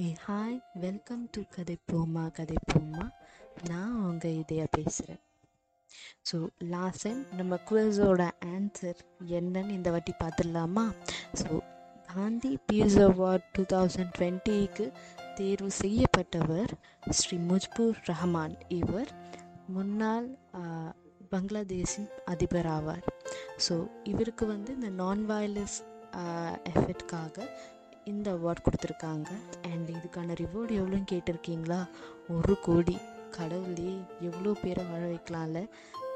A hi welcome to கதை போமா கதை போமா நான் அவங்க இதயா பேசுகிறேன் ஸோ லாஸ்ட் டைம் நம்ம குவஸோட ஆன்சர் என்னன்னு இந்த வாட்டி பார்த்துடலாமா? So Gandhi peace award two thousand டுவெண்ட்டிக்கு தேர்வு செய்யப்பட்டவர் ஸ்ரீ முஜ்பூர் ரஹ்மான். இவர் முன்னாள் பங்களாதேஷின் அதிபர் ஆவார் ஸோ இவருக்கு வந்து இந்த நான் வயலன்ஸ் எஃபெக்ட்காக இந்த அவார்ட் கொடுத்துருக்காங்க. அண்ட் இதுக்கான ரிவார்டு எவ்வளோன்னு கேட்டிருக்கீங்களா? ஒரு கோடி. கடவுளே எவ்வளோ பேரை வாழ வைக்கலாம்ல?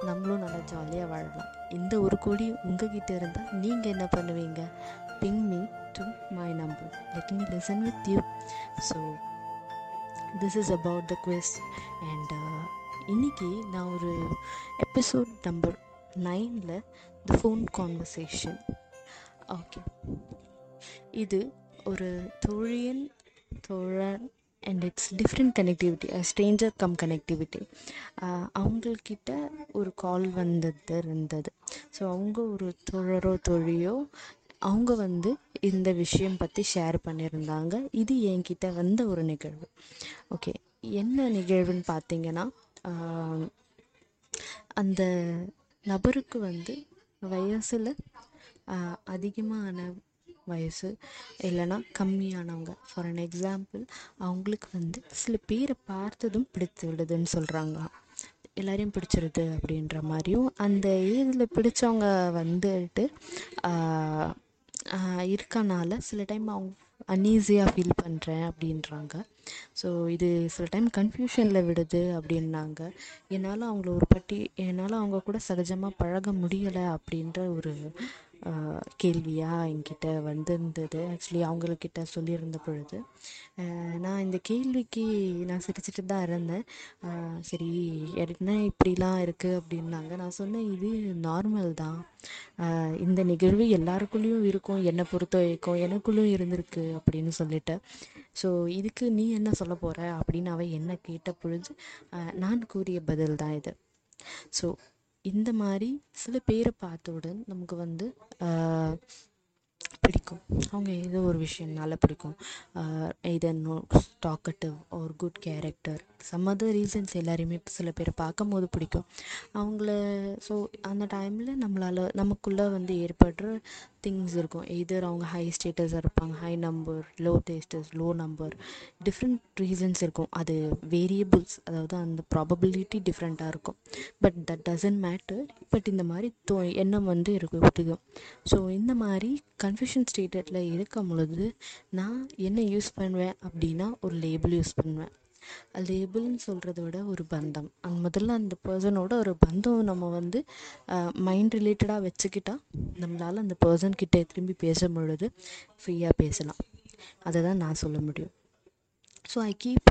நம்மளும் நல்லா ஜாலியாக வாழலாம். இந்த ஒரு கோடி உங்ககிட்ட இருந்தால் நீங்கள் என்ன பண்ணுவீங்க? Ping me to my number let me listen with you so this is about the quest and இன்னைக்கு நான் ஒரு எபிசோட் நம்பர் நைனில் த ஃபோன் கான்வர்சேஷன் ஓகே இது ஒரு தோழியன் தோழன் and it's different connectivity stranger cum connectivity அவங்கக்கிட்ட ஒரு கால் வந்தது இருந்தது. ஸோ அவங்க ஒரு தோழரோ தோழியோ அவங்க வந்து இந்த விஷயம் பற்றி ஷேர் பண்ணியிருந்தாங்க. இது என்கிட்ட வந்த ஒரு நிகழ்வு. ஓகே என்ன நிகழ்வுன்னு பார்த்தீங்கன்னா அந்த நபருக்கு வந்து வயசில் அதிகமான வயசு இல்லைன்னா கம்மியானவங்க. ஃபார் அன் எக்ஸாம்பிள் அவங்களுக்கு வந்து சில பேரை பார்த்ததும் பிடித்து விடுதுன்னு சொல்கிறாங்க எல்லாரையும் பிடிச்சிருது அப்படின்ற மாதிரியும் அந்த ஏஜில் பிடிச்சவங்க வந்துட்டு இருக்கனால சில டைம் அவங்க அன்ஈஸியாக ஃபீல் பண்ணுறேன் அப்படின்றாங்க. ஸோ இது சில டைம் கன்ஃபியூஷனில் விடுது அப்படின்னாங்க. என்னால் அவங்கள ஒரு பட்டி என்னால் அவங்க கூட சகஜமாக பழக முடியலை அப்படின்ற ஒரு கேள்வியாக என்கிட்ட வந்திருந்தது. ஆக்சுவலி அவங்கக்கிட்ட சொல்லியிருந்த பொழுது. நான் இந்த கேள்விக்கு நான் சிரிச்சிட்டு தான் இருந்தேன். சரி என்ன இப்படிலாம் இருக்குது அப்படின்னாங்க. நான் சொன்னேன் இது நார்மல் தான். இந்த நிகழ்வு எல்லாருக்குள்ளேயும் இருக்கும். என்னை பொறுத்த வரைக்கும் எனக்குள்ளேயும் இருந்திருக்கு அப்படின்னு சொல்லிட்டேன் ஸோ இதுக்கு நீ என்ன சொல்ல போகிற அப்படின்னு அவ என்ன கேட்ட பொழுது நான் கூறிய பதில் தான் இது. ஸோ இந்த மாதிரி சில பேரை பார்த்தவுடன் நமக்கு வந்து பிடிக்கும். பிடிக்கும். அவங்க ஏதோ ஒரு விஷயம்னால பிடிக்கும். இதர் நோ டாக்கட்டிவ் ஒரு good character some other reasons எல்லாரையுமே சில பேரை பார்க்கும்போது பிடிக்கும். அவங்கள ஸோ அந்த டைமில் நம்மளால் நமக்குள்ளே வந்து ஏற்படுற திங்ஸ் இருக்கும். எதர் அவங்க ஹை ஸ்டேட்டஸாக இருப்பாங்க high number low status low number different reasons இருக்கும். அது வேரியபிள்ஸ் அதாவது அந்த ப்ராபபிலிட்டி டிஃப்ரெண்ட்டாக இருக்கும். But that doesn't matter but இந்த மாதிரி தோ எண்ணம் வந்து இருக்கும் ஸோ இந்த மாதிரி கன்ஃபியூஷன் ஸ்டேட்டடில் இருக்கும் பொழுது நான் என்ன யூஸ் பண்ணுவேன் அப்படின்னா ஒரு லேபிள் யூஸ் பண்ணுவேன். லேபிள்னு சொல்கிறத விட ஒரு பந்தம். அந்த முதல்ல அந்த பர்சனோட ஒரு பந்தம் நம்ம வந்து மைண்ட் ரிலேட்டடாக வச்சுக்கிட்டா நம்மளால் அந்த பர்சன்கிட்ட திரும்பி பேசும் பொழுது ஃப்ரீயாக பேசலாம். அதை தான் நான் சொல்ல முடியும். So I keep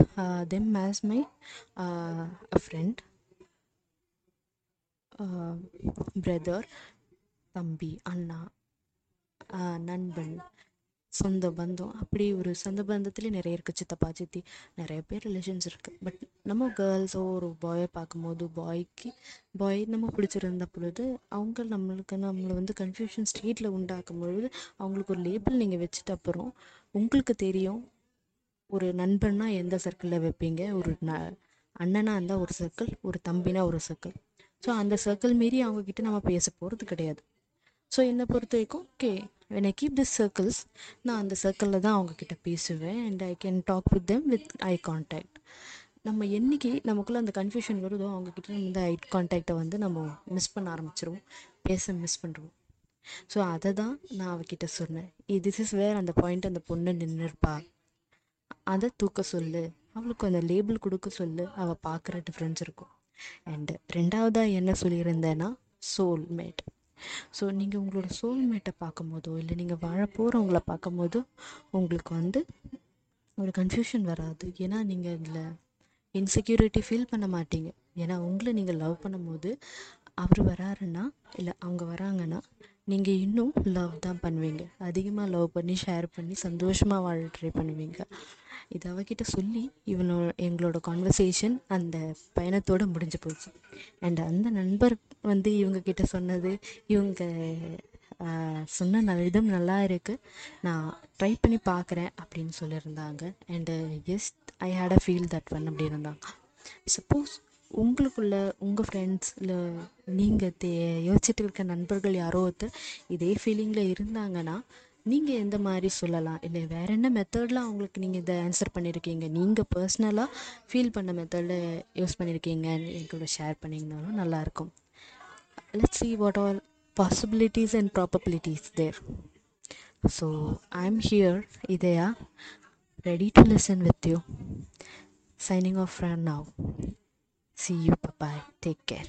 them as my a friend brother தம்பி அண்ணா. நண்பன் சொந்த பந்தம். அப்படி ஒரு சொந்த பந்தத்துலேயே நிறைய இருக்குது சித்தப்பா சித்தி. நிறைய பேர் ரிலேஷன்ஸ் இருக்குது பட் நம்ம கேர்ள்ஸோ ஒரு பாயை பார்க்கும்போது பாய்க்கு பாய் நம்ம பிடிச்சிருந்த பொழுது அவங்க நம்மளுக்கு நம்மளை வந்து கன்ஃபியூஷன் ஸ்டேட்டில் உண்டாக்கும் பொழுது அவங்களுக்கு ஒரு லேபிள் நீங்கள் வச்சுட்டு அப்புறம் உங்களுக்கு தெரியும் ஒரு நண்பன்னா எந்த சர்க்கிளில் வைப்பீங்க? ஒரு ந அண்ணனாக இருந்தால் ஒரு சர்க்கிள் ஒரு தம்பினா ஒரு சர்க்கிள் ஸோ அந்த சர்க்கிள் மீறி அவங்கக்கிட்ட நம்ம பேச போகிறது கிடையாது. ஸோ என்னை பொறுத்த வரைக்கும் okay when I keep this circles நான் அந்த சர்க்கிளில் தான் அவங்கக்கிட்ட பேசுவேன் and I can talk with them with eye contact நம்ம என்னைக்கு நமக்குள்ளே அந்த கன்ஃபியூஷன் வருதோ அவங்கக்கிட்ட நம்ம இந்த ஐ கான்டாக்டை வந்து நம்ம மிஸ் பண்ண ஆரம்பிச்சிருவோம் பேச மிஸ் பண்ணுறோம் ஸோ அதை தான் நான் அவகிட்ட சொன்னேன். திஸ் இஸ் வேர் அந்த பாயிண்ட் அந்த பொண்ணு நின்றுருப்பா அதை தூக்க சொல்லு. அவளுக்கு அந்த லேபிள் கொடுக்க சொல்லு. அவள் பார்க்குற டிஃப்ரென்ஸ் இருக்கும். அண்டு ரெண்டாவதாக என்ன சொல்லியிருந்தேன்னா சோல்மேட் ஸோ நீங்கள் உங்களோட சோல்மேட்டை பார்க்கும்போதோ இல்லை நீங்கள் வாழ போகிறவங்கள பார்க்கும்போதோ உங்களுக்கு வந்து ஒரு கன்ஃபியூஷன் வராது. ஏன்னா நீங்கள் இதில் இன்செக்யூரிட்டி ஃபீல் பண்ண மாட்டீங்க. ஏன்னா உங்களை நீங்கள் லவ் பண்ணும்போது அவர் வராருன்னா இல்லை அவங்க வராங்கன்னா நீங்கள் இன்னும் லவ் தான் பண்ணுவீங்க. அதிகமாக லவ் பண்ணி ஷேர் பண்ணி சந்தோஷமாக வாழ ட்ரை பண்ணுவீங்க. இது அவகிட்ட சொல்லி இவனோ எங்களோட கான்வர்சேஷன் அந்த பயணத்தோடு முடிஞ்சு போச்சு. அண்ட் அந்த நண்பர் வந்து இவங்க கிட்ட சொன்னது இவங்க சொன்ன நல்ல விதம் நல்லா இருக்குது நான் ட்ரை பண்ணி பார்க்குறேன் அப்படின்னு சொல்லியிருந்தாங்க and yes I had a feel that one அப்படி இருந்தாங்க. சப்போஸ் உங்களுக்குள்ள உங்கள் ஃப்ரெண்ட்ஸ் இல்லை நீங்கள் தே யோசிச்சுட்டு இருக்க நண்பர்கள் யாரோ ஒருத்தர் இதே ஃபீலிங்கில் இருந்தாங்கன்னா நீங்கள் எந்த மாதிரி சொல்லலாம்? இல்லை வேறு என்ன மெத்தடில் அவங்களுக்கு நீங்கள் இதை ஆன்சர் பண்ணியிருக்கீங்க நீங்கள் பர்சனலாக ஃபீல் பண்ண மெத்தடில் யூஸ் பண்ணியிருக்கீங்கன்னு எங்களோட ஷேர் பண்ணிங்கனாலும் நல்லாயிருக்கும் let see what all possibilities and probabilities there so I am here இதையா ready to listen with you signing off friend now see you. Bye bye take care